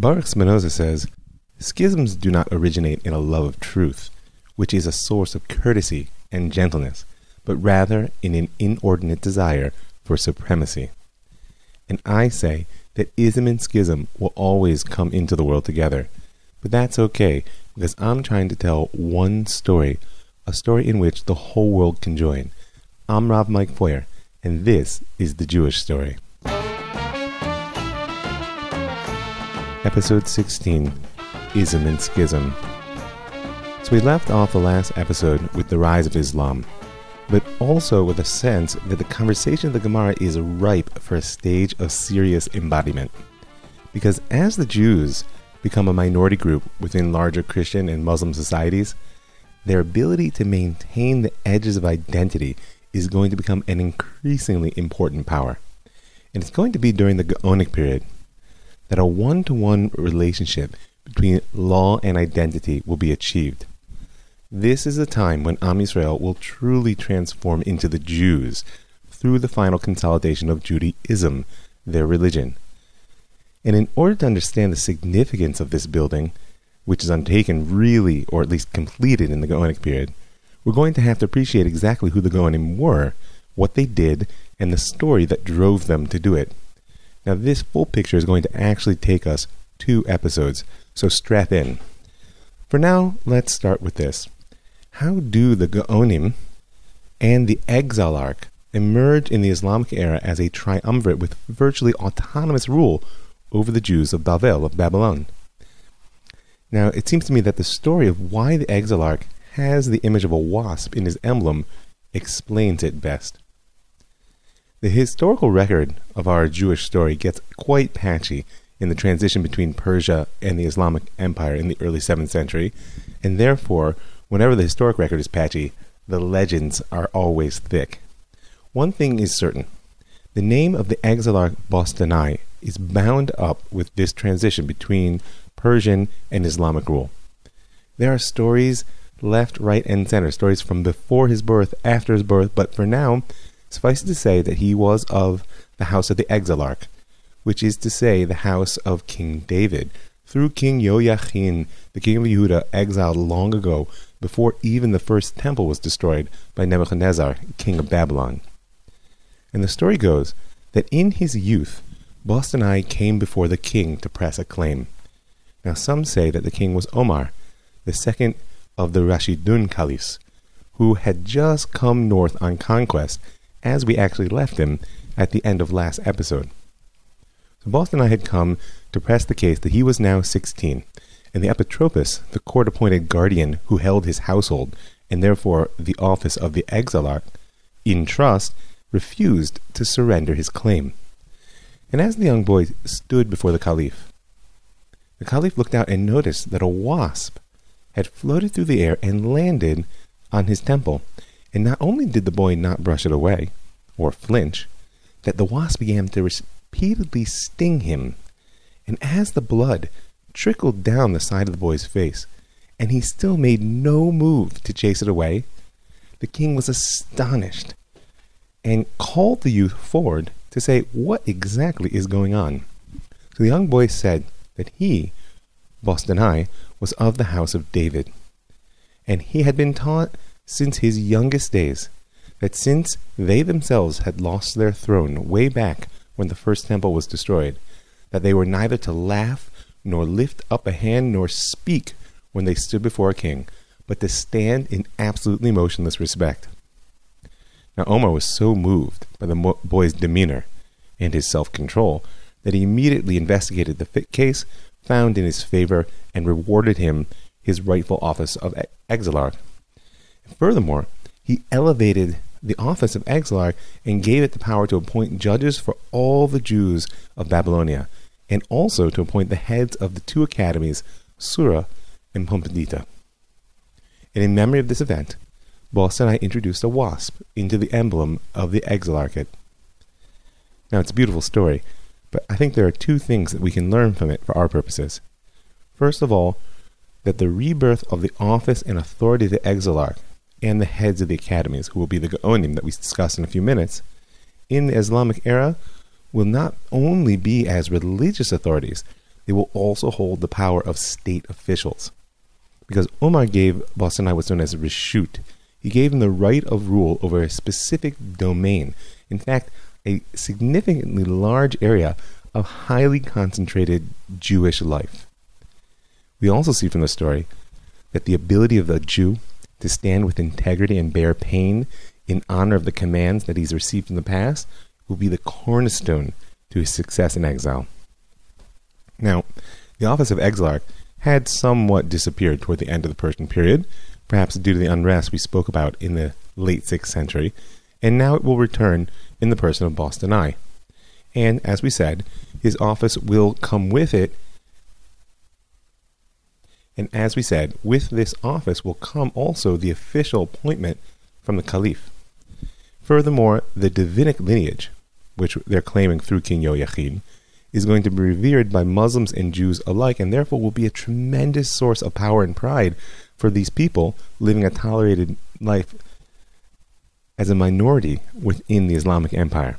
Baruch Spinoza says, Schisms do not originate in a love of truth, which is a source of courtesy and gentleness, but rather in an inordinate desire for supremacy. And I say that ism and schism will always come into the world together. But that's okay, because I'm trying to tell one story, a story in which the whole world can join. I'm Rav Mike Feuer, and this is the Jewish story. Episode 16 Ism and Schism. So we left off the last episode with the rise of Islam, but also with a sense that the conversation of the Gemara is ripe for a stage of serious embodiment. Because as the Jews become a minority group within larger Christian and Muslim societies, their ability to maintain the edges of identity is going to become an increasingly important power. And it's going to be during the Gaonic period that a one to one relationship between law and identity will be achieved. This is a time when Am Yisrael will truly transform into the Jews through the final consolidation of Judaism, their religion. And in order to understand the significance of this building, which is undertaken really, or at least completed in the Gaonic period, we're going to have to appreciate exactly who the Gaonim were, what they did, and the story that drove them to do it. Now, this full picture is going to actually take us two episodes, so strap in. For now, let's start with this. How do the Gaonim and the Exilarch emerge in the Islamic era as a triumvirate with virtually autonomous rule over the Jews of Babel, of Babylon? Now, it seems to me that the story of why the Exilarch has the image of a wasp in his emblem explains it best. The historical record of our Jewish story gets quite patchy in the transition between Persia and the Islamic Empire in the early 7th century, and therefore, whenever the historic record is patchy, the legends are always thick. One thing is certain the name of the exilarch Bostanai is bound up with this transition between Persian and Islamic rule. There are stories left, right, and center, stories from before his birth, after his birth, but for now, Suffice it to say that he was of the house of the Exilarch, which is to say the house of King David, through King Yoyachin, the king of Yehuda, exiled long ago, before even the first temple was destroyed by Nebuchadnezzar, king of Babylon. And the story goes that in his youth, Bostanai came before the king to press a claim. Now some say that the king was Omar, the second of the Rashidun caliphs, who had just come north on conquest as we actually left him at the end of last episode. So Bostanai had come to press the case that he was now 16, and the Epitropus, the court appointed guardian who held his household, and therefore the office of the exilarch, in trust, refused to surrender his claim. And as the young boy stood before the Caliph, the Caliph looked out and noticed that a wasp had floated through the air and landed on his temple, and not only did the boy not brush it away, or flinch, that the wasp began to repeatedly sting him. And as the blood trickled down the side of the boy's face, and he still made no move to chase it away, the king was astonished and called the youth forward to say what exactly is going on. So the young boy said that he, Bostanai, was of the house of David, and he had been taught since his youngest days that since they themselves had lost their throne way back when the first temple was destroyed, that they were neither to laugh nor lift up a hand nor speak when they stood before a king, but to stand in absolutely motionless respect. Now Omar was so moved by the boy's demeanor and his self control that he immediately investigated the fit case, found in his favor, and rewarded him his rightful office of exilarch Furthermore, he elevated the office of exilarch and gave it the power to appoint judges for all the Jews of Babylonia, and also to appoint the heads of the two academies, Sura and Pumbedita. And in memory of this event, Bostanai introduced a wasp into the emblem of the exilarchate. Now, it's a beautiful story, but I think there are two things that we can learn from it for our purposes. First of all, that the rebirth of the office and authority of the exilarch and the heads of the academies, who will be the Gaonim that we discuss in a few minutes, in the Islamic era will not only be as religious authorities, they will also hold the power of state officials. Because Omar gave Bostanai what's known as reshut. He gave him the right of rule over a specific domain. In fact, a significantly large area of highly concentrated Jewish life. We also see from the story that the ability of the Jew to stand with integrity and bear pain in honor of the commands that he's received in the past will be the cornerstone to his success in exile. Now, the office of exilarch had somewhat disappeared toward the end of the Persian period, perhaps due to the unrest we spoke about in the late 6th century, and now it will return in the person of Bostanai. And as we said, his office will come with it. And as we said, with this office will come also the official appointment from the Caliph. Furthermore, the Davidic lineage, which they're claiming through King Yoyachin, is going to be revered by Muslims and Jews alike, and therefore will be a tremendous source of power and pride for these people living a tolerated life as a minority within the Islamic Empire.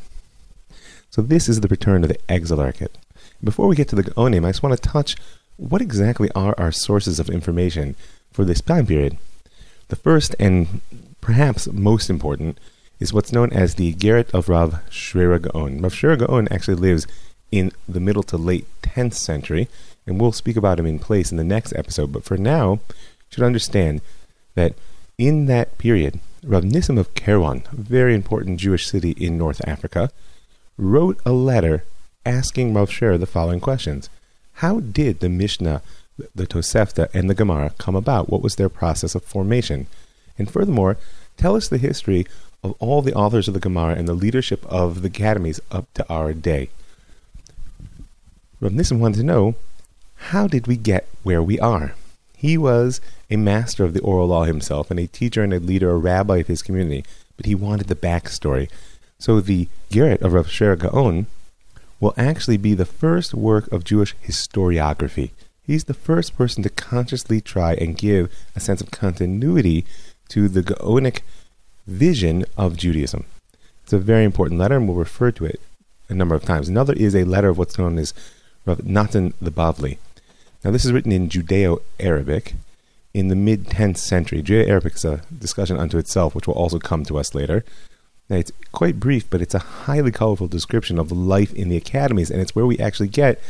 So this is the return of the exilarchate. Before we get to the Gaonim, I just want to touch what exactly are our sources of information for this time period. The first and perhaps most important is what's known as the Iggeret of Rav Sherira Gaon. Rav Sherira Gaon actually lives in the middle to late 10th century, and we'll speak about him in place in the next episode. But for now, you should understand that in that period, Rav Nissim of Kairouan, a very important Jewish city in North Africa, wrote a letter asking Rav Sher the following questions. How did the Mishnah, the Tosefta, and the Gemara come about? What was their process of formation? And furthermore, tell us the history of all the authors of the Gemara and the leadership of the academies up to our day. Rav Nissim wanted to know, how did we get where we are? He was a master of the oral law himself and a teacher and a leader, a rabbi of his community, but he wanted the backstory. So the Iggeret of Rav Sher Gaon will actually be the first work of Jewish historiography. He's the first person to consciously try and give a sense of continuity to the Gaonic vision of Judaism. It's a very important letter, and we'll refer to it a number of times. Another is a letter of what's known as Rav Natan the Bavli. Now, this is written in Judeo Arabic in the mid 10th century. Judeo Arabic is a discussion unto itself, which will also come to us later. Now, it's quite brief, but it's a highly colorful description of life in the academies, and it's where we actually get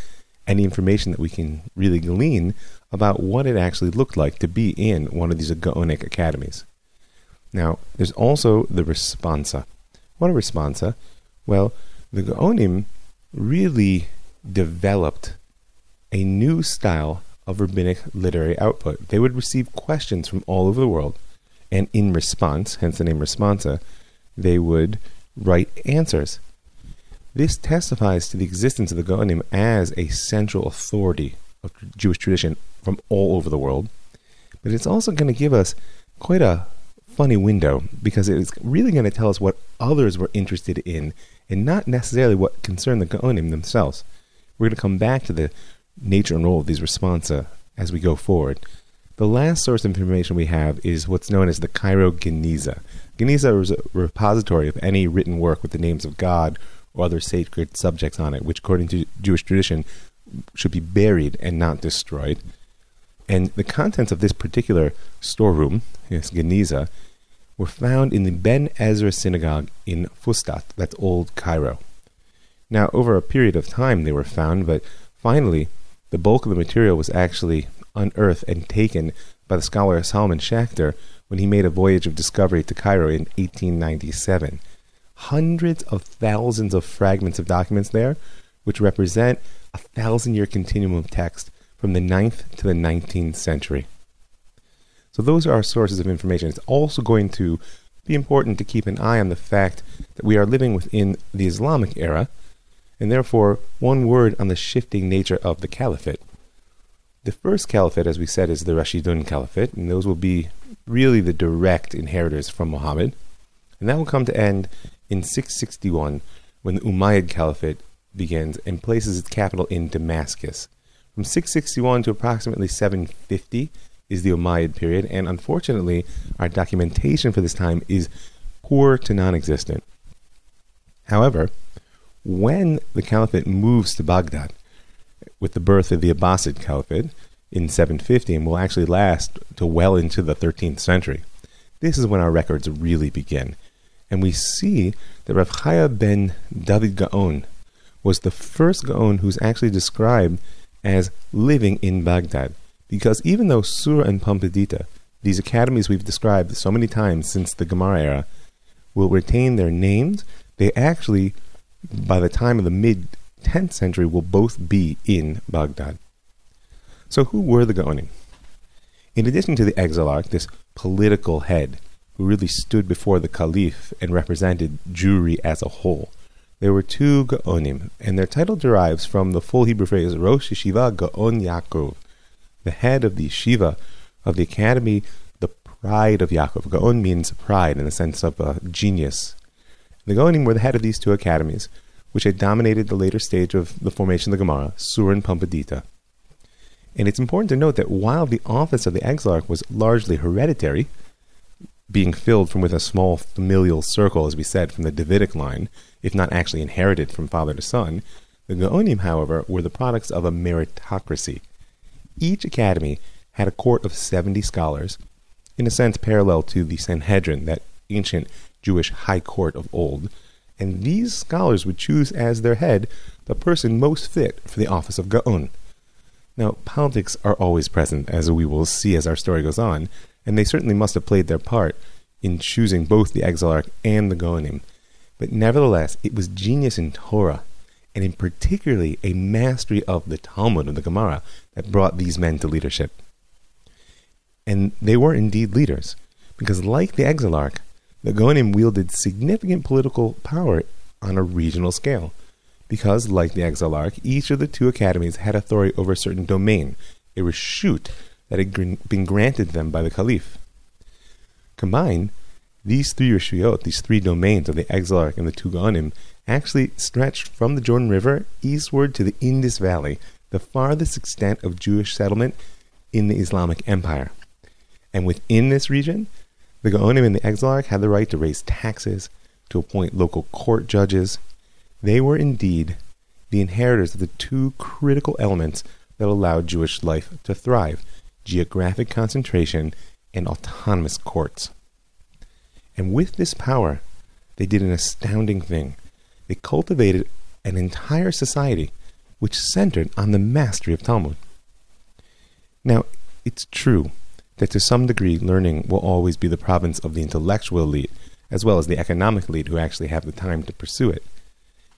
any information that we can really glean about what it actually looked like to be in one of these Gaonic academies. Now, there's also the responsa. What a responsa? Well, the Gaonim really developed a new style of rabbinic literary output. They would receive questions from all over the world, and in response, hence the name responsa, they would write answers. This testifies to the existence of the Gaonim as a central authority of Jewish tradition from all over the world. But it's also going to give us quite a funny window because it's really going to tell us what others were interested in and not necessarily what concerned the Gaonim themselves. We're going to come back to the nature and role of these responsa as we go forward. The last source of information we have is what's known as the Cairo Geniza. Geniza is a repository of any written work with the names of God or other sacred subjects on it, which, according to Jewish tradition, should be buried and not destroyed. And the contents of this particular storeroom, this Geniza, were found in the Ben Ezra synagogue in Fustat, that's old Cairo. Now, over a period of time they were found, but finally the bulk of the material was actually unearthed and taken by the scholar Solomon Schechter when he made a voyage of discovery to Cairo in 1897. Hundreds of thousands of fragments of documents there, which represent a thousand year continuum of text from the 9th to the 19th century. So, those are our sources of information. It's also going to be important to keep an eye on the fact that we are living within the Islamic era, and therefore, one word on the shifting nature of the caliphate. The first caliphate, as we said, is the Rashidun Caliphate, and those will be really the direct inheritors from Muhammad. And that will come to end in 661 when the Umayyad Caliphate begins and places its capital in Damascus. From 661 to approximately 750 is the Umayyad period, and unfortunately, our documentation for this time is poor to non existent. However, when the caliphate moves to Baghdad, with the birth of the Abbasid Caliphate in 750 and will actually last to well into the 13th century. This is when our records really begin. And we see that Rav Chaya ben David Gaon was the first Gaon who's actually described as living in Baghdad. Because even though Sura and Pumbedita, these academies we've described so many times since the Gemara era, will retain their names, they actually, by the time of the mid 10th century, will both be in Baghdad. So, who were the Gaonim? In addition to the exilarch, this political head who really stood before the caliph and represented Jewry as a whole, there were two Gaonim, and their title derives from the full Hebrew phrase Rosh Yeshiva Gaon Yaakov, the head of the yeshiva of the academy, the pride of Yaakov. Gaon means pride in the sense of a genius. The Gaonim were the head of these two academies, which had dominated the later stage of the formation of the Gemara, Sura and Pumbedita. And it's important to note that while the office of the exilarch was largely hereditary, being filled from within a small familial circle, as we said, from the Davidic line, if not actually inherited from father to son, the Gaonim, however, were the products of a meritocracy. Each academy had a court of 70 scholars, in a sense parallel to the Sanhedrin, that ancient Jewish high court of old, and these scholars would choose as their head the person most fit for the office of Gaon. Now, politics are always present, as we will see as our story goes on, and they certainly must have played their part in choosing both the exilarch and the Gaonim. But nevertheless, it was genius in Torah, and in particularly a mastery of the Talmud and the Gemara, that brought these men to leadership. And they were indeed leaders, because like the exilarch, the Gaonim wielded significant political power on a regional scale. Because, like the exilarch, each of the two academies had authority over a certain domain, a reshut that had been granted them by the caliph. Combined, these three reshuyot, these three domains of the exilarch and the two Gaonim, actually stretched from the Jordan River eastward to the Indus Valley, the farthest extent of Jewish settlement in the Islamic Empire. And within this region, the Gaonim and the Exilarch had the right to raise taxes, to appoint local court judges. They were indeed the inheritors of the two critical elements that allowed Jewish life to thrive geographic concentration and autonomous courts. And with this power, they did an astounding thing. They cultivated an entire society which centered on the mastery of Talmud. Now, it's true that to some degree learning will always be the province of the intellectual elite, as well as the economic elite who actually have the time to pursue it.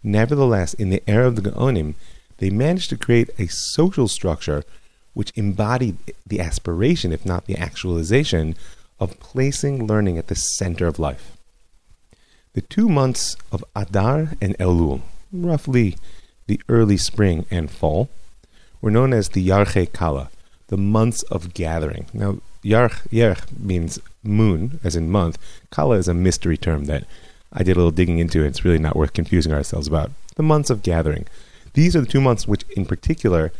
Nevertheless, in the era of the Gaonim, they managed to create a social structure which embodied the aspiration, if not the actualization, of placing learning at the center of life. The two months of Adar and Elul, roughly the early spring and fall, were known as the Yarche Kala, the months of gathering. Now, Yarch, Yarch means moon, as in month. Kala is a mystery term that I did a little digging into, and it's really not worth confusing ourselves about. The months of gathering. These are the two months which, in particular,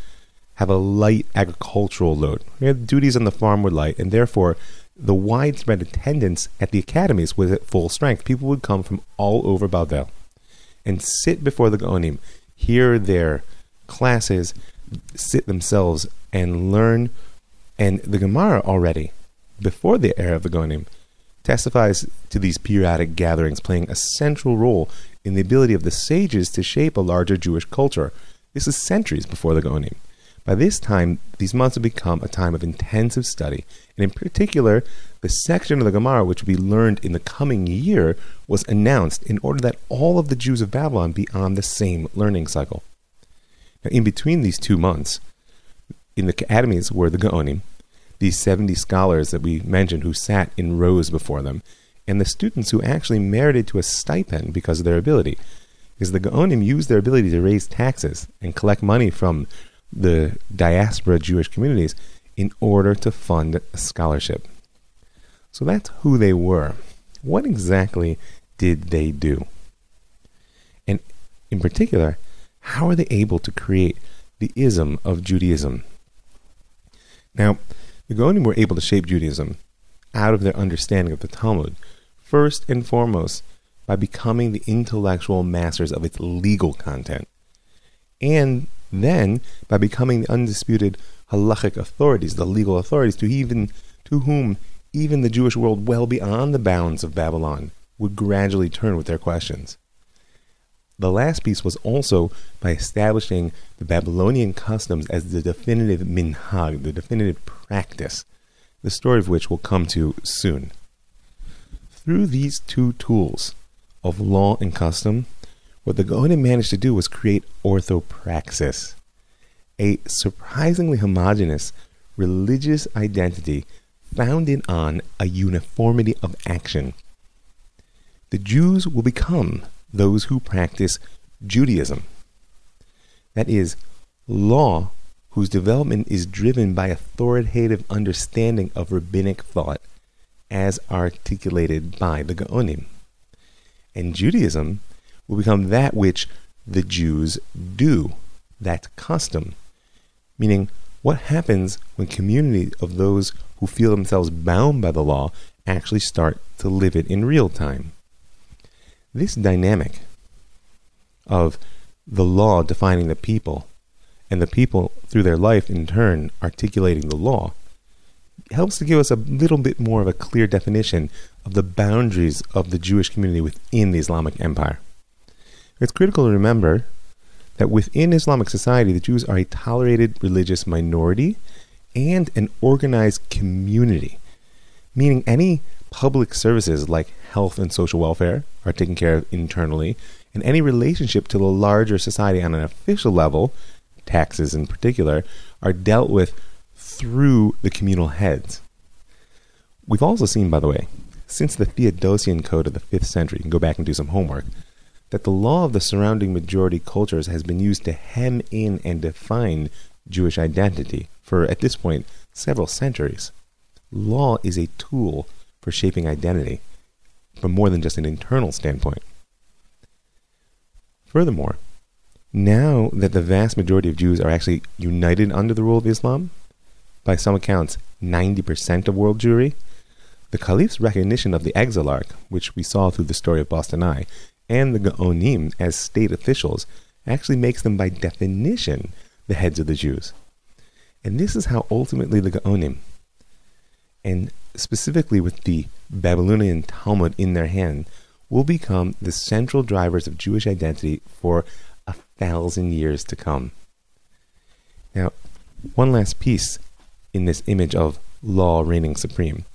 have a light agricultural load. The duties on the farm were light, and therefore the widespread attendance at the academies was at full strength. People would come from all over Babel and sit before the Gaonim, hear their classes, sit themselves, and learn and the Gemara already, before the era of the Gaonim, testifies to these periodic gatherings playing a central role in the ability of the sages to shape a larger Jewish culture. This is centuries before the Gaonim. By this time, these months have become a time of intensive study, and in particular, the section of the Gemara which will be learned in the coming year was announced in order that all of the Jews of Babylon be on the same learning cycle. Now, in between these two months, in the academies were the Gaonim, these 70 scholars that we mentioned who sat in rows before them, and the students who actually merited to a stipend because of their ability. Because the Gaonim used their ability to raise taxes and collect money from the diaspora Jewish communities in order to fund a scholarship. So that's who they were. What exactly did they do? And in particular, how are they able to create the ism of Judaism? Now, the Gaonim were able to shape Judaism out of their understanding of the Talmud, first and foremost by becoming the intellectual masters of its legal content. And then by becoming the undisputed halachic authorities, the legal authorities, to even to whom even the Jewish world well beyond the bounds of Babylon would gradually turn with their questions. The last piece was also by establishing the Babylonian customs as the definitive minhag, the definitive practice, the story of which we'll come to soon. Through these two tools of law and custom, what the Gaonim managed to do was create orthopraxis, a surprisingly homogeneous religious identity founded on a uniformity of action. The Jews will become those who practice Judaism. That is, law whose development is driven by authoritative understanding of rabbinic thought as articulated by the Gaonim. And Judaism will become that which the Jews do, that custom. Meaning, what happens when community of those who feel themselves bound by the law actually start to live it in real time? This dynamic of the law defining the people and the people through their life in turn articulating the law helps to give us a little bit more of a clear definition of the boundaries of the Jewish community within the Islamic Empire. It's critical to remember that within Islamic society, the Jews are a tolerated religious minority and an organized community, meaning any public services like health and social welfare are taken care of internally, and any relationship to the larger society on an official level, taxes in particular, are dealt with through the communal heads. We've also seen, by the way, since the Theodosian Code of the 5th century, you can go back and do some homework, that the law of the surrounding majority cultures has been used to hem in and define Jewish identity for, at this point, several centuries. Law is a tool for shaping identity from more than just an internal standpoint. Furthermore, now that the vast majority of Jews are actually united under the rule of Islam, by some accounts 90% of world Jewry, the Caliph's recognition of the exilarch, which we saw through the story of Bostanai, and the Gaonim as state officials actually makes them by definition the heads of the Jews. And this is how ultimately the Gaonim, and specifically with the Babylonian Talmud in their hand, will become the central drivers of Jewish identity for thousand years to come. Now, one last piece in this image of law reigning supreme.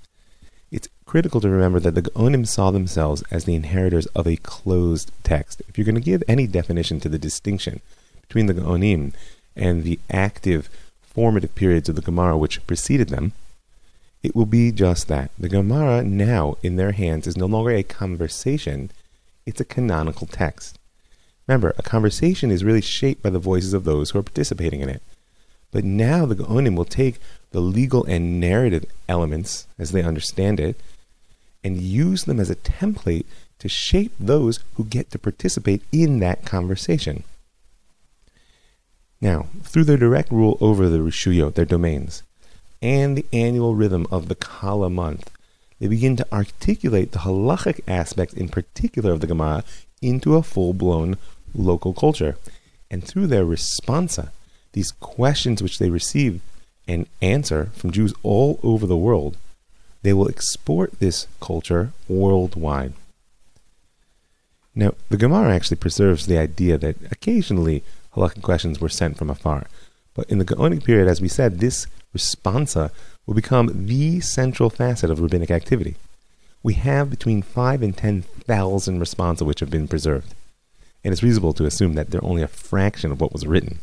It's critical to remember that the Gaonim saw themselves as the inheritors of a closed text. If you're going to give any definition to the distinction between the Gaonim and the active, formative periods of the Gemara which preceded them, it will be just that. The Gemara now in their hands is no longer a conversation, it's a canonical text. Remember, a conversation is really shaped by the voices of those who are participating in it. But now the Gaonim will take the legal and narrative elements as they understand it and use them as a template to shape those who get to participate in that conversation. Now, through their direct rule over the Reshuyot, their domains, and the annual rhythm of the Kala month, they begin to articulate the halachic aspects in particular of the Gemara into a full blown local culture. And through their responsa, these questions which they receive and answer from Jews all over the world, they will export this culture worldwide. Now, the Gemara actually preserves the idea that occasionally halakhic questions were sent from afar. But in the Gaonic period, as we said, this responsa will become the central facet of rabbinic activity. We have between 5 and 10,000 responsa which have been preserved. And it's reasonable to assume that they're only a fraction of what was written.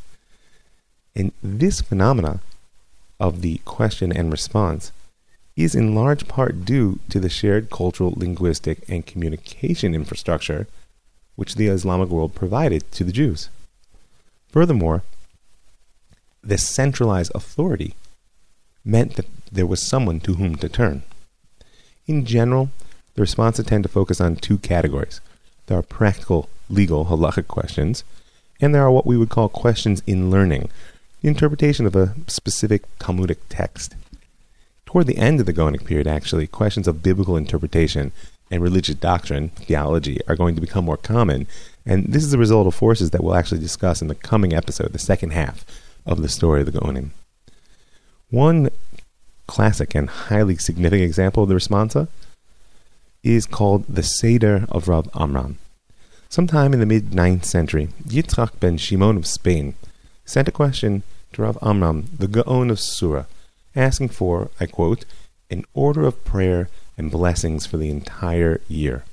And this phenomena of the question and response is in large part due to the shared cultural, linguistic, and communication infrastructure which the Islamic world provided to the Jews. Furthermore, this centralized authority meant that there was someone to whom to turn. In general, the responses tend to focus on two categories. There are practical, legal, halachic questions, and there are what we would call questions in learning, the interpretation of a specific Talmudic text. Toward the end of the Gaonic period, actually, questions of biblical interpretation and religious doctrine, theology, are going to become more common And this is the result of forces that we'll actually discuss in the coming episode, the second half of the story of the Gaonim. One classic and highly significant example of the responsa is called the Seder of Rav Amram. Sometime in the mid 9th century, Yitzchak ben Shimon of Spain sent a question to Rav Amram, the Gaon of Sura, asking for, I quote, an order of prayer and blessings for the entire year.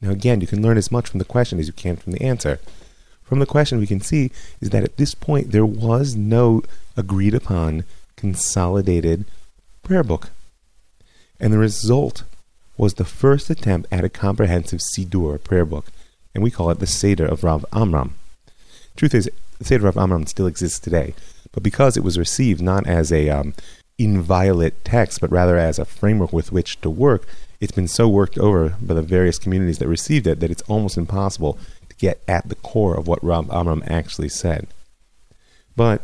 Now, again, you can learn as much from the question as you can from the answer. From the question, we can see is that at this point there was no agreed upon consolidated prayer book. And the result was the first attempt at a comprehensive Siddur prayer book, and we call it the Seder of Rav Amram. Truth is, the Seder of Amram still exists today, but because it was received not as a um, inviolate text, but rather as a framework with which to work, it's been so worked over by the various communities that received it that it's almost impossible to get at the core of what Rav Amram actually said. But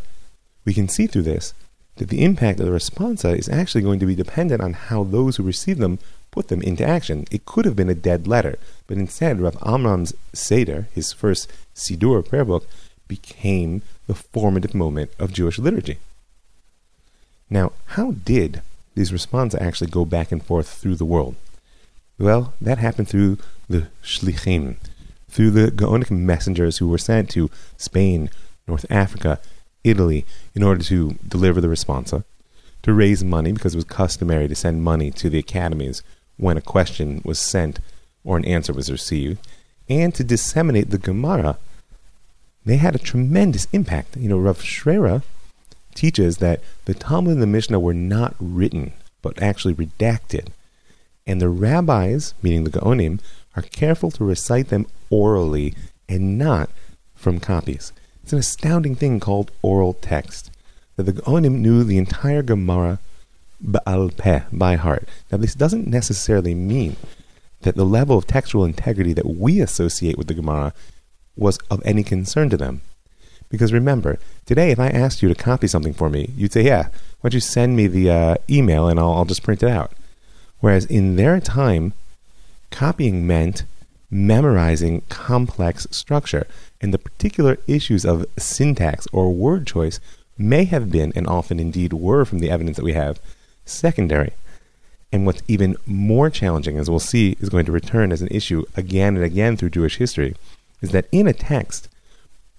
we can see through this that the impact of the responsa is actually going to be dependent on how those who receive them put them into action. It could have been a dead letter, but instead Rav Amram's Seder, his first Siddur prayer book, became the formative moment of Jewish liturgy. Now, how did these responses actually go back and forth through the world? Well, that happened through the shlichim, through the Gaonic messengers who were sent to Spain, North Africa, Italy, in order to deliver the responsa, to raise money because it was customary to send money to the academies when a question was sent or an answer was received, and to disseminate the Gemara. They had a tremendous impact. You know, Rav Sherira teaches that the Talmud and the Mishnah were not written, but actually redacted. And the rabbis, meaning the Gaonim, are careful to recite them orally and not from copies. It's an astounding thing called oral text. That the Gaonim knew the entire Gemara ba'al peh, by heart. Now, this doesn't necessarily mean that the level of textual integrity that we associate with the Gemara was of any concern to them. Because remember, today if I asked you to copy something for me, you'd say, yeah, why don't you send me the uh, email and I'll, I'll just print it out. Whereas in their time, copying meant memorizing complex structure, and the particular issues of syntax or word choice may have been, and often indeed were from the evidence that we have, secondary. And what's even more challenging, as we'll see, is going to return as an issue again and again through Jewish history, is that in a text,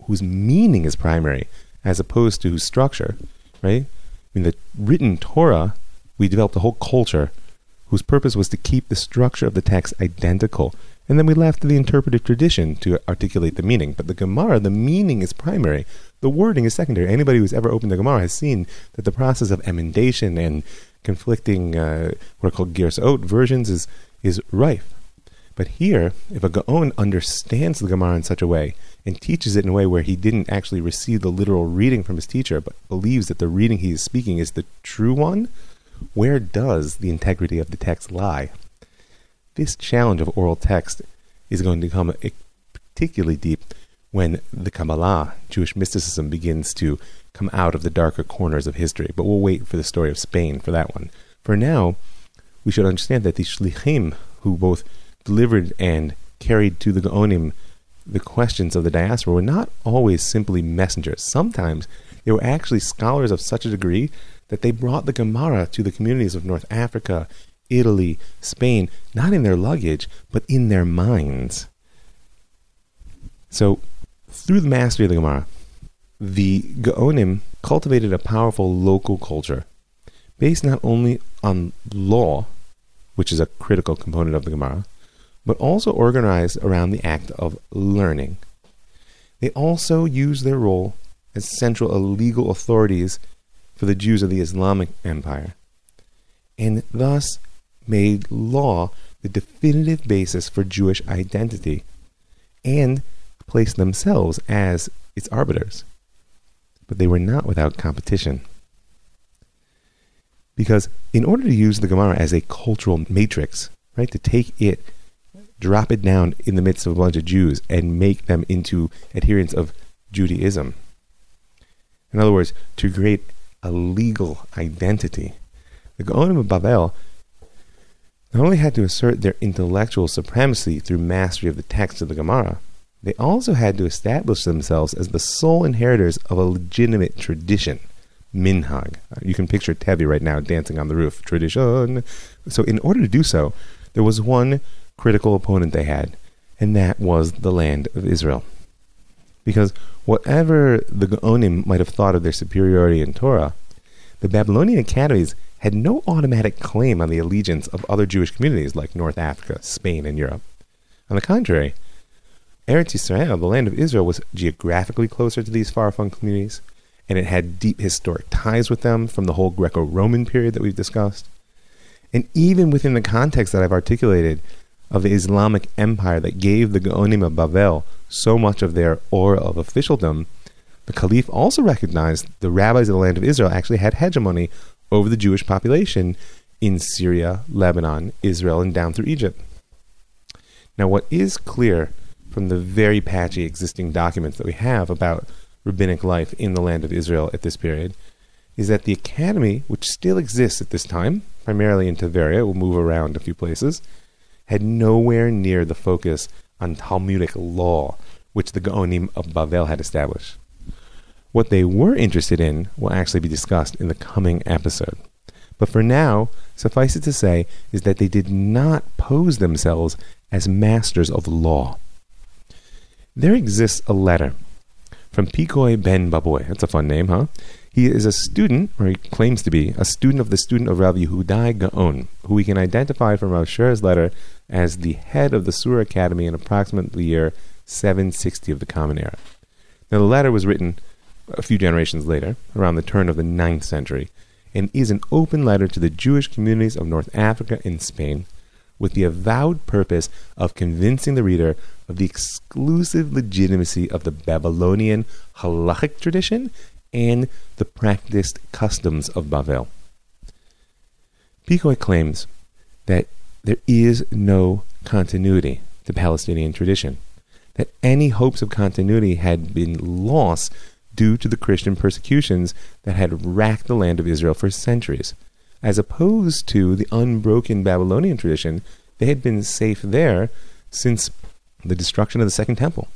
whose meaning is primary as opposed to whose structure, right? I mean, the written Torah, we developed a whole culture whose purpose was to keep the structure of the text identical. And then we left the interpretive tradition to articulate the meaning. But the Gemara, the meaning is primary. The wording is secondary. Anybody who's ever opened the Gemara has seen that the process of emendation and conflicting, uh, what are called Girsot versions, is, is rife. But here, if a Gaon understands the Gemara in such a way and teaches it in a way where he didn't actually receive the literal reading from his teacher, but believes that the reading he is speaking is the true one, where does the integrity of the text lie? This challenge of oral text is going to come particularly deep when the Kabbalah, Jewish mysticism, begins to come out of the darker corners of history. But we'll wait for the story of Spain for that one. For now, we should understand that the shlichim, who both delivered and carried to the Gaonim the questions of the diaspora were not always simply messengers. Sometimes they were actually scholars of such a degree that they brought the Gemara to the communities of North Africa, Italy, Spain, not in their luggage, but in their minds. So, through the mastery of the Gemara, the Gaonim cultivated a powerful local culture based not only on law, which is a critical component of the Gemara, but also organized around the act of learning. They also used their role as central legal authorities for the Jews of the Islamic Empire, and thus made law the definitive basis for Jewish identity, and placed themselves as its arbiters. But they were not without competition. Because in order to use the Gemara as a cultural matrix, right, to take it drop it down in the midst of a bunch of Jews and make them into adherents of Judaism. In other words, to create a legal identity. The Gaonim of Babel not only had to assert their intellectual supremacy through mastery of the text of the Gemara, they also had to establish themselves as the sole inheritors of a legitimate tradition, minhag. You can picture Tevye right now dancing on the roof, tradition. So, in order to do so, there was one critical opponent they had, and that was the land of Israel. Because whatever the Gaonim might have thought of their superiority in Torah, the Babylonian academies had no automatic claim on the allegiance of other Jewish communities like North Africa, Spain, and Europe. On the contrary, Eretz Israel, the land of Israel, was geographically closer to these far-flung communities, and it had deep historic ties with them from the whole Greco-Roman period that we've discussed. And even within the context that I've articulated of the Islamic empire that gave the Gaonim of Bavel so much of their aura of officialdom, the Caliph also recognized the rabbis of the land of Israel actually had hegemony over the Jewish population in Syria, Lebanon, Israel, and down through Egypt. Now, what is clear from the very patchy existing documents that we have about rabbinic life in the land of Israel at this period is that the academy, which still exists at this time, primarily in Tiberia, will move around a few places, had nowhere near the focus on Talmudic law, which the Gaonim of Bavel had established. What they were interested in will actually be discussed in the coming episode. But for now, suffice it to say is that they did not pose themselves as masters of law. There exists a letter from Pirkoi ben Baboy. That's a fun name, huh? He is a student, or he claims to be, a student of the student of Rav Yehudai Gaon, who we can identify from Rav Sher's letter as the head of the Sura Academy in approximately the year 760 of the Common Era. Now, the letter was written a few generations later, around the turn of the ninth century, and is an open letter to the Jewish communities of North Africa and Spain, with the avowed purpose of convincing the reader of the exclusive legitimacy of the Babylonian halachic tradition and the practiced customs of Bavel. Pirkoi claims that there is no continuity to Palestinian tradition, that any hopes of continuity had been lost due to the Christian persecutions that had racked the land of Israel for centuries. As opposed to the unbroken Babylonian tradition, they had been safe there since the destruction of the Second Temple.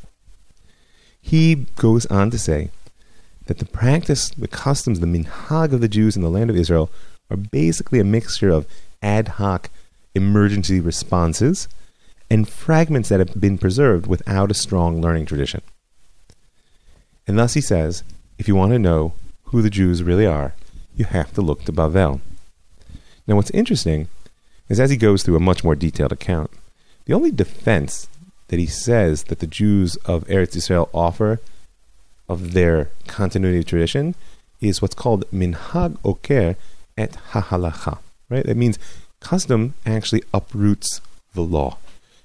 He goes on to say that the practice, the customs, the minhag of the Jews in the land of Israel are basically a mixture of ad hoc emergency responses and fragments that have been preserved without a strong learning tradition. And thus he says, if you want to know who the Jews really are, you have to look to Bavel. Now, what's interesting is as he goes through a much more detailed account, the only defense that he says that the Jews of Eretz Israel offer of their continuity of tradition is what's called minhag oker et hahalacha. Right? That means custom actually uproots the law.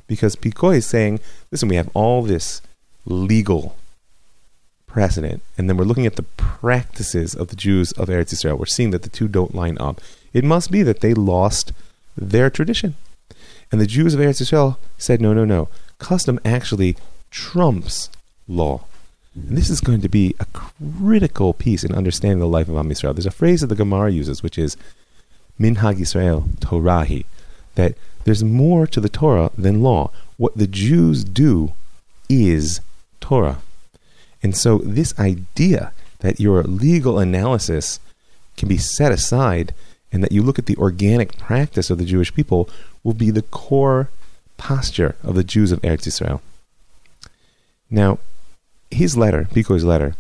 Because Pirkoi is saying, listen, we have all this legal precedent, and then we're looking at the practices of the Jews of Eretz Israel. We're seeing that the two don't line up. It must be that they lost their tradition. And the Jews of Eretz Israel said, no, no, no. Custom actually trumps law. And this is going to be a critical piece in understanding the life of Am Yisrael. There's a phrase that the Gemara uses, which is Minhag Yisrael Torahi, that there's more to the Torah than law. What the Jews do is Torah. And so, this idea that your legal analysis can be set aside and that you look at the organic practice of the Jewish people will be the core posture of the Jews of Eretz Israel. Now, his letter, Pirkoi's letter,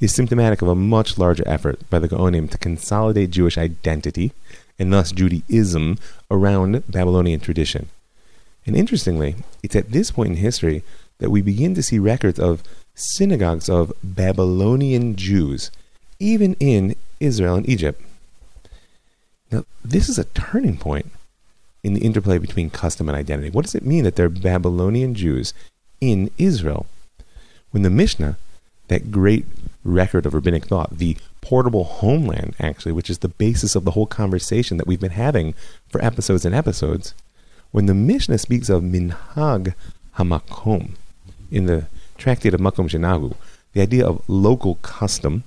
is symptomatic of a much larger effort by the Gaonim to consolidate Jewish identity and thus Judaism around Babylonian tradition. And interestingly, it's at this point in history that we begin to see records of synagogues of Babylonian Jews, even in Israel and Egypt. Now, this is a turning point in the interplay between custom and identity. What does it mean that they're Babylonian Jews in Israel? When the Mishnah, that great record of rabbinic thought, the portable homeland, actually, which is the basis of the whole conversation that we've been having for episodes and episodes, when the Mishnah speaks of minhag hamakom in the tractate of Makom Shenahagu, the idea of local custom,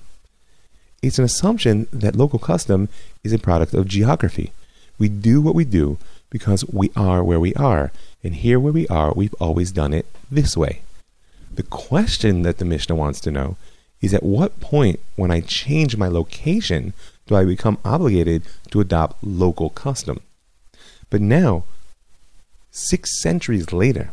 it's an assumption that local custom is a product of geography. We do what we do because we are where we are. And here where we are, we've always done it this way. The question that the Mishnah wants to know is at what point, when I change my location, do I become obligated to adopt local custom? But now, six centuries later,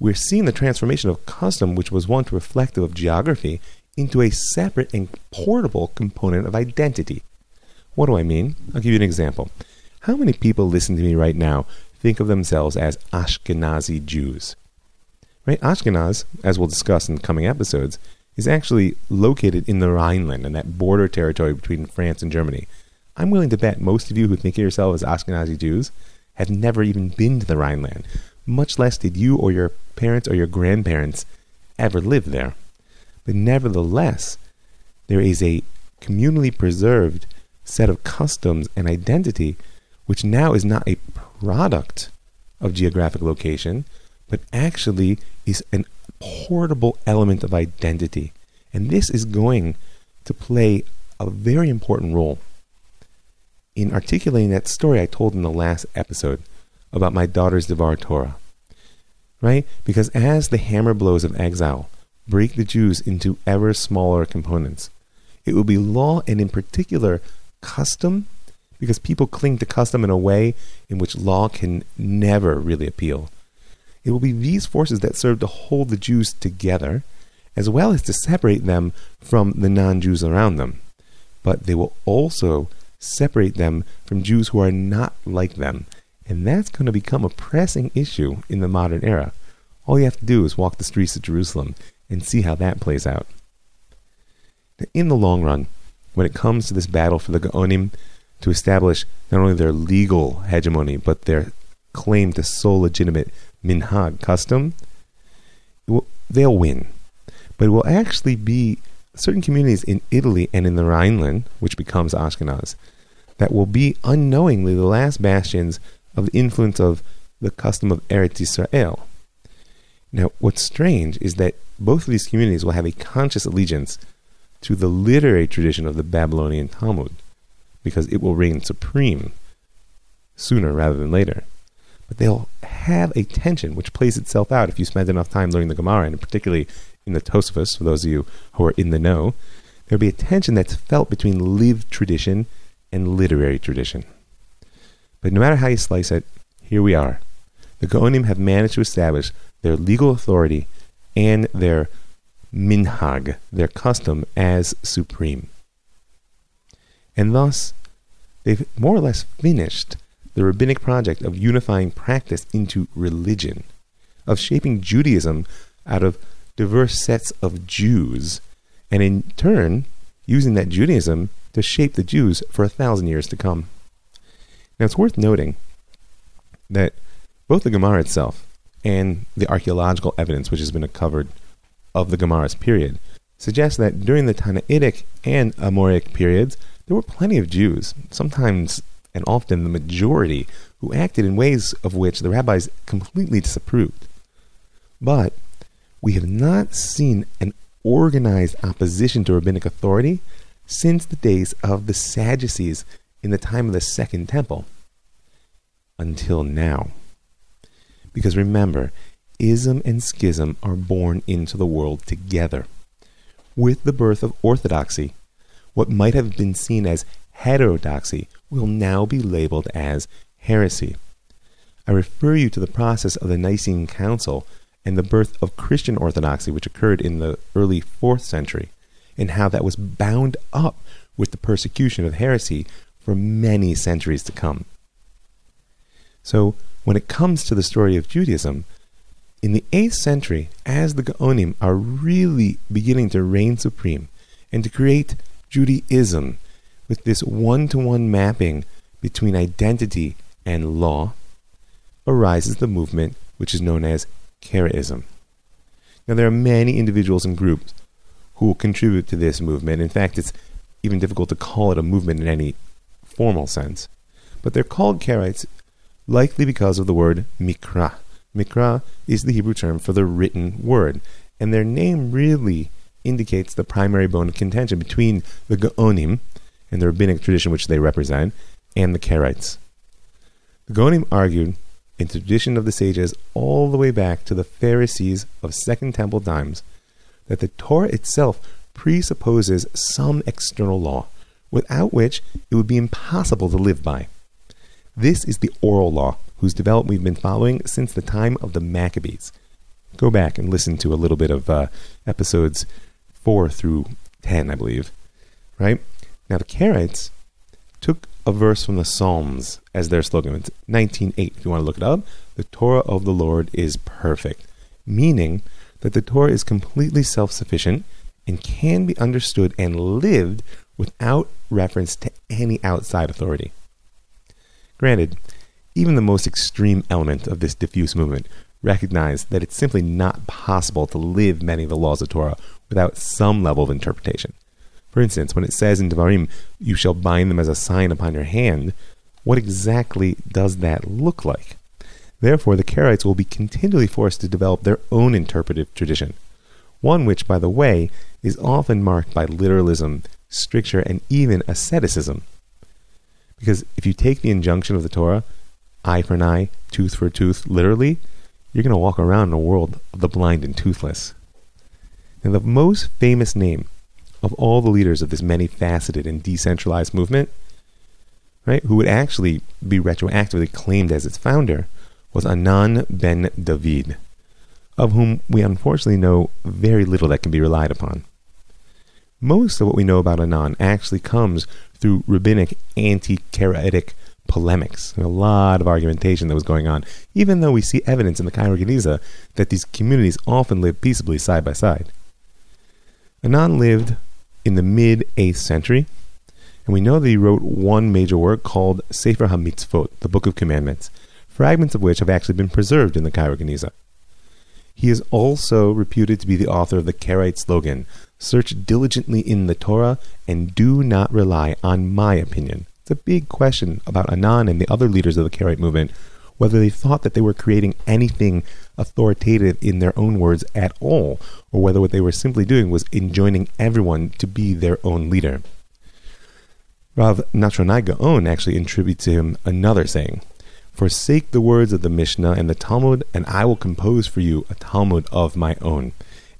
we're seeing the transformation of custom, which was once reflective of geography, into a separate and portable component of identity. What do I mean? I'll give you an example. How many people listening to me right now think of themselves as Ashkenazi Jews? Right? Ashkenaz, as we'll discuss in coming episodes, is actually located in the Rhineland and that border territory between France and Germany. I'm willing to bet most of you who think of yourselves as Ashkenazi Jews have never even been to the Rhineland, much less did you or your parents or your grandparents ever live there. But nevertheless, there is a communally preserved set of customs and identity which now is not a product of geographic location, but actually is an portable element of identity. And this is going to play a very important role in articulating that story I told in the last episode about my daughter's Devar Torah. Right? Because as the hammer blows of exile break the Jews into ever smaller components, it will be law and, in particular, custom, because people cling to custom in a way in which law can never really appeal. It will be these forces that serve to hold the Jews together, as well as to separate them from the non Jews around them. But they will also separate them from Jews who are not like them. And that's going to become a pressing issue in the modern era. All you have to do is walk the streets of Jerusalem and see how that plays out. In the long run, when it comes to this battle for the Gaonim to establish not only their legal hegemony, but their claim to sole legitimate minhag custom, will, they'll win. But it will actually be certain communities in Italy and in the Rhineland, which becomes Ashkenaz, that will be unknowingly the last bastions of the influence of the custom of Eretz Israel. Now, what's strange is that both of these communities will have a conscious allegiance to the literary tradition of the Babylonian Talmud, because it will reign supreme sooner rather than later. But they'll have a tension which plays itself out if you spend enough time learning the Gemara, and particularly in the Tosafos, for those of you who are in the know, there'll be a tension that's felt between lived tradition and literary tradition. But no matter how you slice it, here we are. The Gaonim have managed to establish their legal authority and their minhag, their custom, as supreme. And thus, they've more or less finished the rabbinic project of unifying practice into religion, of shaping Judaism out of diverse sets of Jews, and in turn, using that Judaism to shape the Jews for a thousand years to come. Now, it's worth noting that both the Gemara itself and the archaeological evidence which has been uncovered of the Gemara's period suggests that during the Tannaitic and Amoraic periods, there were plenty of Jews, sometimes and often the majority, who acted in ways of which the rabbis completely disapproved. But we have not seen an organized opposition to rabbinic authority since the days of the Sadducees in the time of the Second Temple until now. Because remember, ism and schism are born into the world together. With the birth of orthodoxy, what might have been seen as heterodoxy will now be labeled as heresy. I refer you to the process of the Nicene Council and the birth of Christian orthodoxy, which occurred in the early 4th century, and how that was bound up with the persecution of heresy for many centuries to come. So, when it comes to the story of Judaism, in the 8th century, as the Gaonim are really beginning to reign supreme and to create Judaism with this one to one mapping between identity and law, arises the movement which is known as Karaism. Now, there are many individuals and groups who will contribute to this movement. In fact, it's even difficult to call it a movement in any formal sense. But they're called Karaites likely because of the word mikra. Mikra is the Hebrew term for the written word, and their name really indicates the primary bone of contention between the Gaonim and the rabbinic tradition which they represent and the Karaites. The Gaonim argued in the tradition of the sages all the way back to the Pharisees of Second Temple times that the Torah itself presupposes some external law, without which it would be impossible to live by. This is the oral law, whose development we've been following since the time of the Maccabees. Go back and listen to a little bit of uh, episodes 4 through 10, I believe. Right? Now, the Karaites took a verse from the Psalms as their slogan. It's 19.8, if you want to look it up. The Torah of the Lord is perfect, meaning that the Torah is completely self sufficient and can be understood and lived without reference to any outside authority. Granted, even the most extreme element of this diffuse movement recognize that it's simply not possible to live many of the laws of Torah without some level of interpretation. For instance, when it says in Devarim, you shall bind them as a sign upon your hand, what exactly does that look like? Therefore, the Karaites will be continually forced to develop their own interpretive tradition, one which, by the way, is often marked by literalism, stricture, and even asceticism. Because if you take the injunction of the Torah, eye for an eye, tooth for a tooth, literally, you're going to walk around in a world of the blind and toothless. And the most famous name of all the leaders of this many faceted and decentralized movement, right, who would actually be retroactively claimed as its founder, was Anan ben David, of whom we unfortunately know very little that can be relied upon. Most of what we know about Anan actually comes through rabbinic anti Karaitic polemics and a lot of argumentation that was going on, even though we see evidence in the Cairo Geniza that these communities often lived peaceably side by side. Anan lived in the mid 8th century, and we know that he wrote one major work called Sefer HaMitzvot, the Book of Commandments, fragments of which have actually been preserved in the Cairo Geniza. He is also reputed to be the author of the Karaite slogan, Search diligently in the Torah and do not rely on my opinion. It's a big question about Anan and the other leaders of the Karaite movement, whether they thought that they were creating anything authoritative in their own words at all, or whether what they were simply doing was enjoining everyone to be their own leader. Rav Natronai Gaon actually attributes to him another saying Forsake the words of the Mishnah and the Talmud, and I will compose for you a Talmud of my own.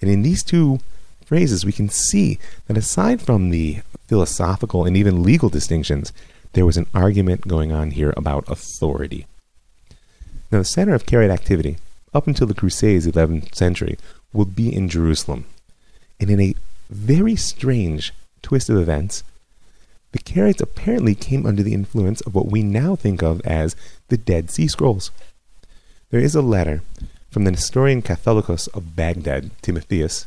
And in these two phrases, we can see that aside from the philosophical and even legal distinctions, there was an argument going on here about authority. Now, the center of Karaite activity, up until the Crusades, 11th century, would be in Jerusalem. And in a very strange twist of events, the Karaites apparently came under the influence of what we now think of as the Dead Sea Scrolls. There is a letter from the Nestorian Catholicos of Baghdad, Timotheus,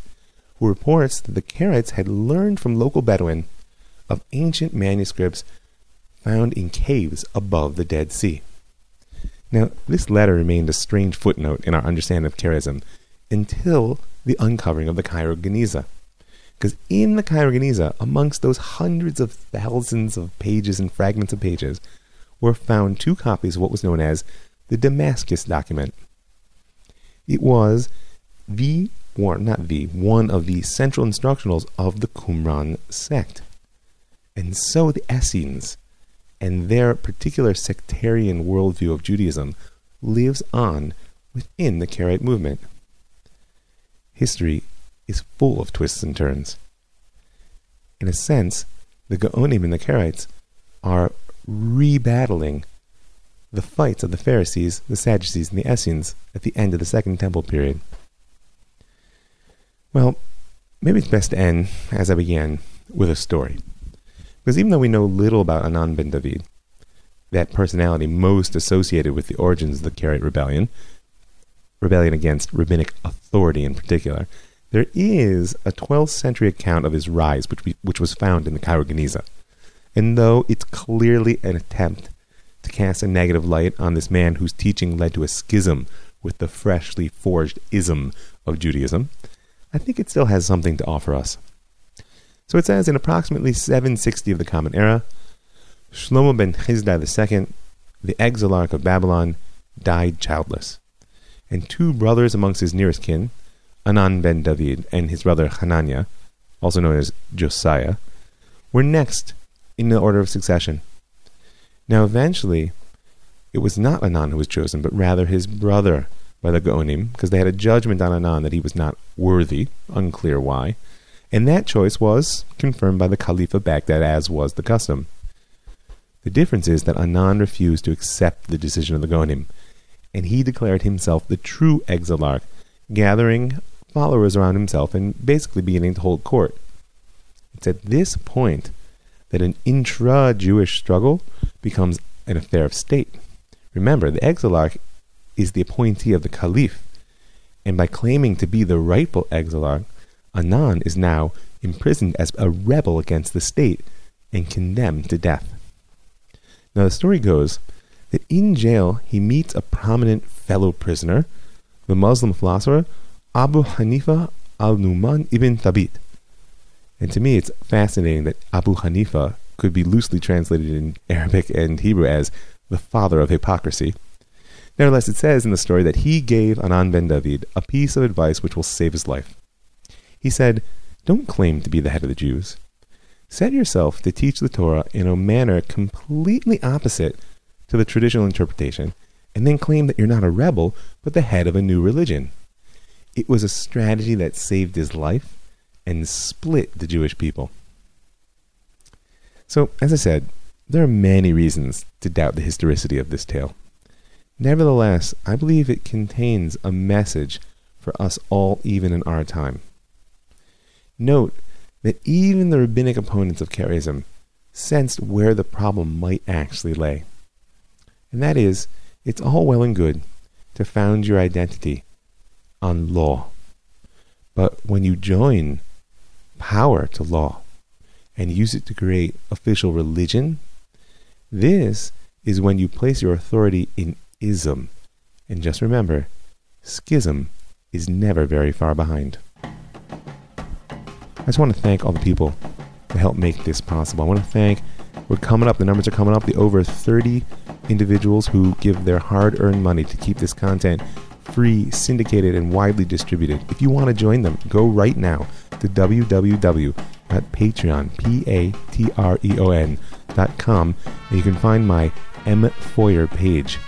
who reports that the Karaites had learned from local Bedouin of ancient manuscripts found in caves above the Dead Sea. Now, this letter remained a strange footnote in our understanding of Karaism until the uncovering of the Cairo Geniza. Because in the Cairo Geniza, amongst those hundreds of thousands of pages and fragments of pages, were found two copies of what was known as the Damascus document. It was the, or not the, one of the central instructionals of the Qumran sect. And so the Essenes and their particular sectarian worldview of Judaism lives on within the Karaite movement. History is full of twists and turns. In a sense, the Gaonim and the Karaites are rebattling the fights of the Pharisees, the Sadducees, and the Essenes at the end of the Second Temple period. Well, maybe it's best to end, as I began, with a story. Because even though we know little about Anan ben David, that personality most associated with the origins of the Karaite rebellion, rebellion against rabbinic authority in particular, there is a 12th century account of his rise, which, we, which was found in the Cairo Geniza. And though it's clearly an attempt to cast a negative light on this man whose teaching led to a schism with the freshly forged ism of Judaism, I think it still has something to offer us. So it says in approximately 760 of the Common Era, Shlomo ben Chizda II, the exilarch of Babylon, died childless. And two brothers amongst his nearest kin, Anan ben David and his brother Hananiah, also known as Josiah, were next in the order of succession. Now, eventually, it was not Anan who was chosen, but rather his brother by the Gaonim, because they had a judgment on Anan that he was not worthy, unclear why. And that choice was confirmed by the Caliph of Baghdad, as was the custom. The difference is that Anan refused to accept the decision of the Gaonim, and he declared himself the true exilarch, gathering followers around himself and basically beginning to hold court. It's at this point that an intra Jewish struggle becomes an affair of state. Remember, the exilarch is the appointee of the caliph, and by claiming to be the rightful exilarch, Anan is now imprisoned as a rebel against the state and condemned to death. Now, the story goes that in jail he meets a prominent fellow prisoner, the Muslim philosopher Abu Hanifa al Numan ibn Thabit. And to me, it's fascinating that Abu Hanifa could be loosely translated in Arabic and Hebrew as the father of hypocrisy. Nevertheless, it says in the story that he gave Anan ben David a piece of advice which will save his life. He said, Don't claim to be the head of the Jews. Set yourself to teach the Torah in a manner completely opposite to the traditional interpretation, and then claim that you're not a rebel, but the head of a new religion. It was a strategy that saved his life and split the Jewish people. So, as I said, there are many reasons to doubt the historicity of this tale. Nevertheless, I believe it contains a message for us all, even in our time. Note that even the rabbinic opponents of Karaism sensed where the problem might actually lay. And that is, it's all well and good to found your identity on law. But when you join power to law and use it to create official religion, this is when you place your authority in ism. And just remember, schism is never very far behind. I just want to thank all the people that helped make this possible. I want to thank, we're coming up, the numbers are coming up, the over 30 individuals who give their hard earned money to keep this content free, syndicated, and widely distributed. If you want to join them, go right now to www.patreon, P-A-T-R-E-O-N, dot com, and you can find my M. Feuer page.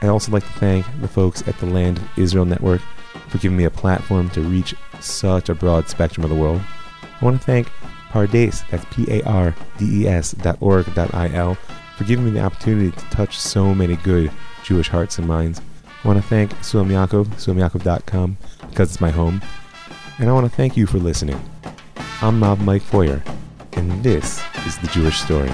I'd also like to thank the folks at the Land Israel Network for giving me a platform to reach such a broad spectrum of the world. I want to thank Pardes, that's P-A-R-D-E-S dot org dot I-L, for giving me the opportunity to touch so many good Jewish hearts and minds. I want to thank Sulam Yaakov, SulamYaakov.com, because it's my home. And I want to thank you for listening. I'm Rav Mike Feuer, and this is The Jewish Story.